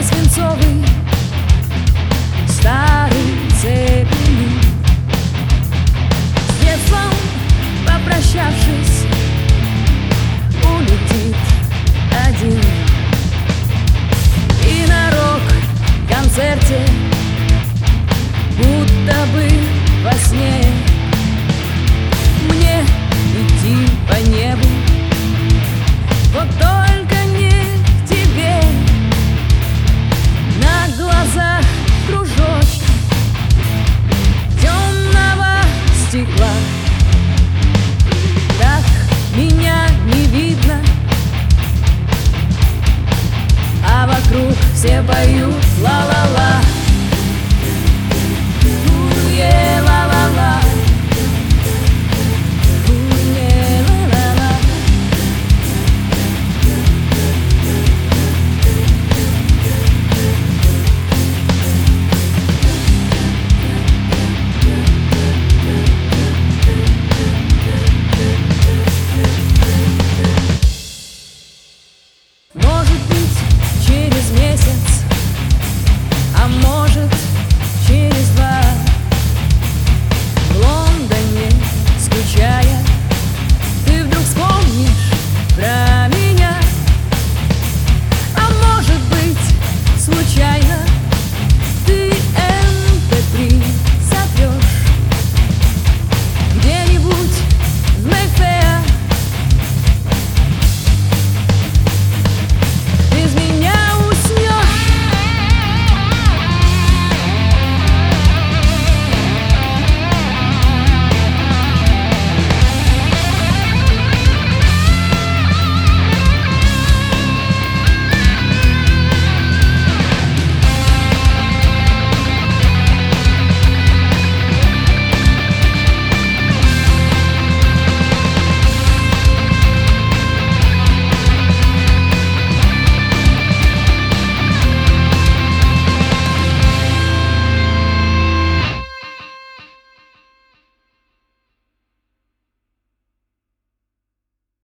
мой свинцовый старый цепелин. С детством попрощавшись, улетит один. И на рок-концерте будто бы во сне все поют ла-ла-ла.